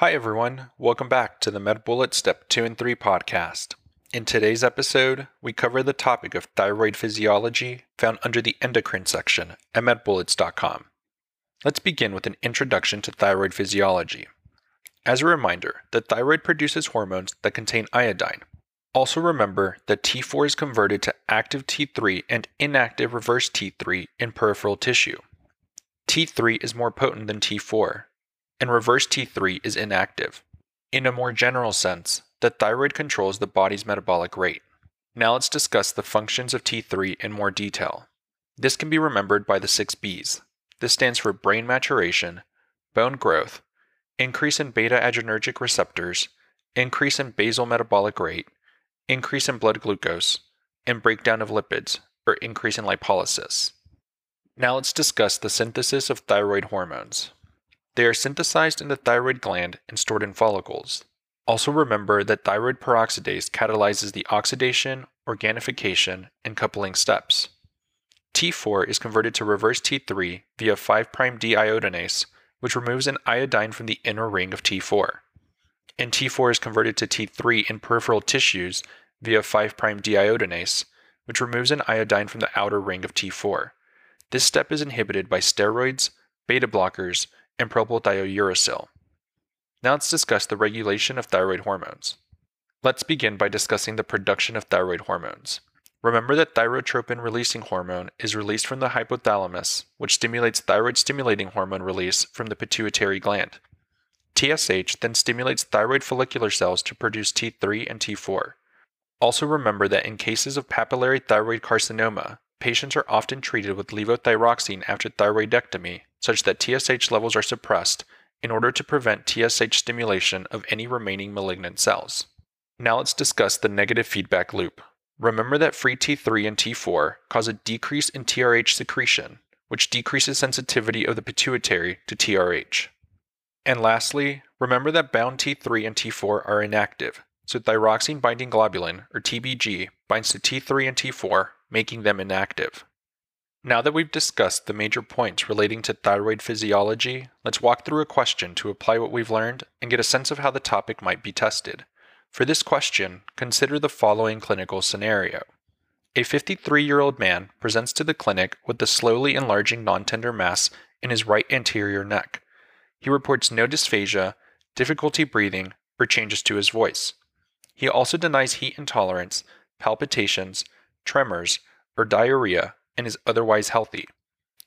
Hi, everyone. Welcome back to the MedBullet Step 2 and 3 podcast. In today's episode, we cover the topic of thyroid physiology found under the endocrine section at medbullets.com. Let's begin with an introduction to thyroid physiology. As a reminder, the thyroid produces hormones that contain iodine. Also remember that T4 is converted to active T3 and inactive reverse T3 in peripheral tissue. T3 is more potent than T4, and reverse T3 is inactive. In a more general sense, the thyroid controls the body's metabolic rate. Now let's discuss the functions of T3 in more detail. This can be remembered by the six B's. This stands for brain maturation, bone growth, increase in beta adrenergic receptors, increase in basal metabolic rate, increase in blood glucose, and breakdown of lipids, or increase in lipolysis. Now let's discuss the synthesis of thyroid hormones. They are synthesized in the thyroid gland and stored in follicles. Also remember that thyroid peroxidase catalyzes the oxidation, organification, and coupling steps. T4 is converted to reverse T3 via 5' deiodinase, which removes an iodine from the inner ring of T4. And T4 is converted to T3 in peripheral tissues via 5' deiodinase, which removes an iodine from the outer ring of T4. This step is inhibited by steroids, beta blockers, and propylthiouracil. Now let's discuss the regulation of thyroid hormones. Let's begin by discussing the production of thyroid hormones. Remember that thyrotropin releasing hormone is released from the hypothalamus, which stimulates thyroid stimulating hormone release from the pituitary gland. TSH then stimulates thyroid follicular cells to produce T3 and T4. Also remember that in cases of papillary thyroid carcinoma, patients are often treated with levothyroxine after thyroidectomy such that TSH levels are suppressed in order to prevent TSH stimulation of any remaining malignant cells. Now let's discuss the negative feedback loop. Remember that free T3 and T4 cause a decrease in TRH secretion, which decreases sensitivity of the pituitary to TRH. And lastly, remember that bound T3 and T4 are inactive, so thyroxine binding globulin, or TBG, binds to T3 and T4, making them inactive. Now that we've discussed the major points relating to thyroid physiology, let's walk through a question to apply what we've learned and get a sense of how the topic might be tested. For this question, consider the following clinical scenario. A 53 year old man presents to the clinic with a slowly enlarging non tender mass in his right anterior neck. He reports no dysphagia, difficulty breathing, or changes to his voice. He also denies heat intolerance, palpitations, tremors, or diarrhea and is otherwise healthy.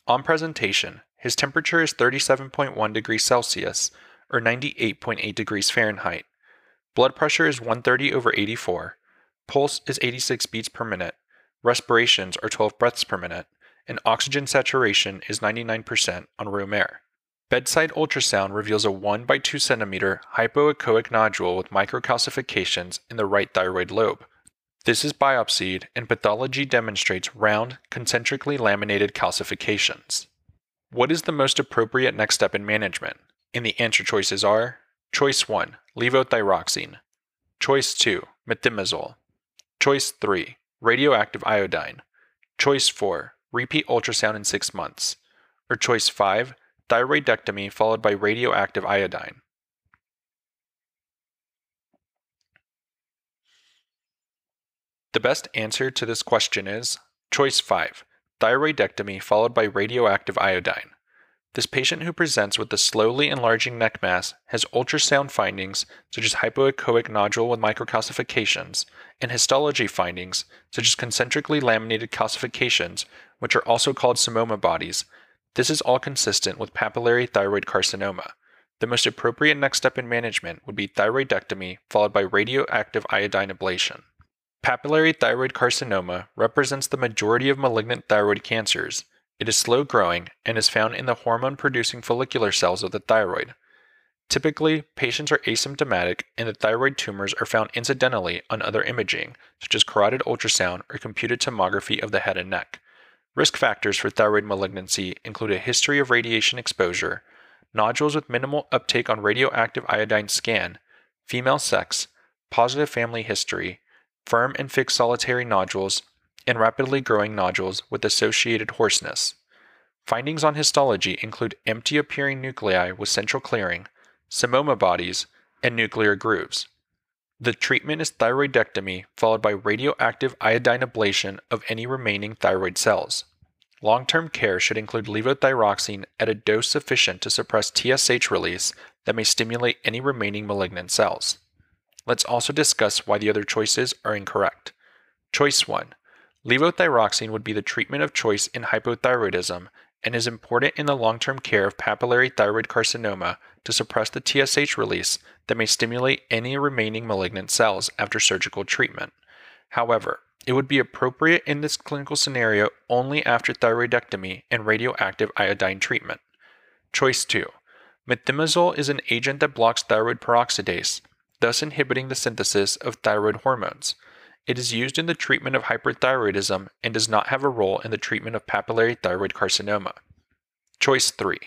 On presentation, his temperature is 37.1 degrees Celsius or 98.8 degrees Fahrenheit. Blood pressure is 130 over 84. Pulse is 86 beats per minute. Respirations are 12 breaths per minute. And oxygen saturation is 99% on room air. Bedside ultrasound reveals a 1 by 2 centimeter hypoechoic nodule with microcalcifications in the right thyroid lobe. This is biopsied and pathology demonstrates round, concentrically laminated calcifications. What is the most appropriate next step in management? And the answer choices are Choice 1, levothyroxine. Choice 2, methimazole. Choice 3, radioactive iodine. Choice 4, repeat ultrasound in 6 months. Or choice 5, thyroidectomy followed by radioactive iodine. The best answer to this question is choice 5 thyroidectomy followed by radioactive iodine. This patient who presents with a slowly enlarging neck mass has ultrasound findings such as hypoechoic nodule with microcalcifications and histology findings such as concentrically laminated calcifications, which are also called psammoma bodies. This is all consistent with papillary thyroid carcinoma. The most appropriate next step in management would be thyroidectomy followed by radioactive iodine ablation. Papillary thyroid carcinoma represents the majority of malignant thyroid cancers. It is slow growing and is found in the hormone producing follicular cells of the thyroid. Typically, patients are asymptomatic and the thyroid tumors are found incidentally on other imaging, such as carotid ultrasound or computed tomography of the head and neck. Risk factors for thyroid malignancy include a history of radiation exposure, nodules with minimal uptake on radioactive iodine scan, female sex, positive family history, firm and fixed solitary nodules, and rapidly growing nodules with associated hoarseness. Findings on histology include empty appearing nuclei with central clearing, psammoma bodies, and nuclear grooves. The treatment is thyroidectomy followed by radioactive iodine ablation of any remaining thyroid cells. Long term care should include levothyroxine at a dose sufficient to suppress TSH release that may stimulate any remaining malignant cells. Let's also discuss why the other choices are incorrect. Choice 1 Levothyroxine would be the treatment of choice in hypothyroidism and is important in the long term care of papillary thyroid carcinoma to suppress the TSH release that may stimulate any remaining malignant cells after surgical treatment. However, it would be appropriate in this clinical scenario only after thyroidectomy and radioactive iodine treatment. Choice 2 Methimazole is an agent that blocks thyroid peroxidase, thus inhibiting the synthesis of thyroid hormones. It is used in the treatment of hyperthyroidism and does not have a role in the treatment of papillary thyroid carcinoma. Choice 3.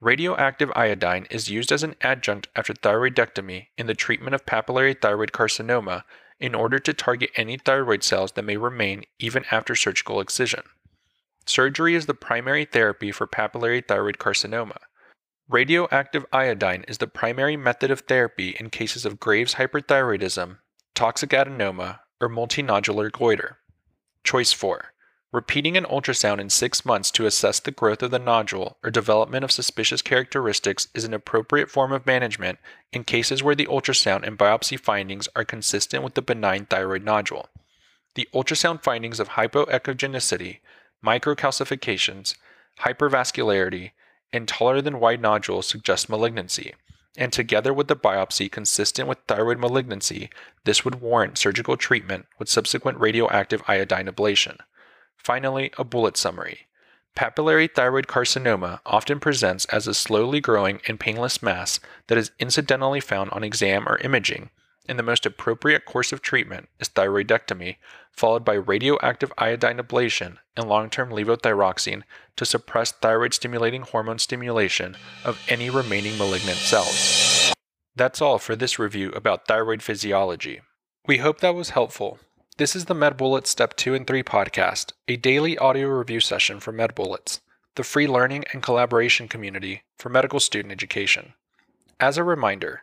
Radioactive iodine is used as an adjunct after thyroidectomy in the treatment of papillary thyroid carcinoma in order to target any thyroid cells that may remain even after surgical excision. Surgery is the primary therapy for papillary thyroid carcinoma. Radioactive iodine is the primary method of therapy in cases of Graves' hyperthyroidism, toxic adenoma, or multinodular goiter. Choice 4. Repeating an ultrasound in six months to assess the growth of the nodule or development of suspicious characteristics is an appropriate form of management in cases where the ultrasound and biopsy findings are consistent with the benign thyroid nodule. The ultrasound findings of hypoechogenicity, microcalcifications, hypervascularity, and taller than wide nodules suggest malignancy, and together with the biopsy consistent with thyroid malignancy, this would warrant surgical treatment with subsequent radioactive iodine ablation. Finally, a bullet summary. Papillary thyroid carcinoma often presents as a slowly growing and painless mass that is incidentally found on exam or imaging, and the most appropriate course of treatment is thyroidectomy, followed by radioactive iodine ablation and long term levothyroxine to suppress thyroid stimulating hormone stimulation of any remaining malignant cells. That's all for this review about thyroid physiology. We hope that was helpful. This is the MedBullets Step 2 and 3 podcast, a daily audio review session for MedBullets, the free learning and collaboration community for medical student education. As a reminder,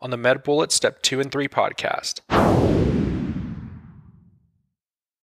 on the MedBullets Step 2 and 3 podcast.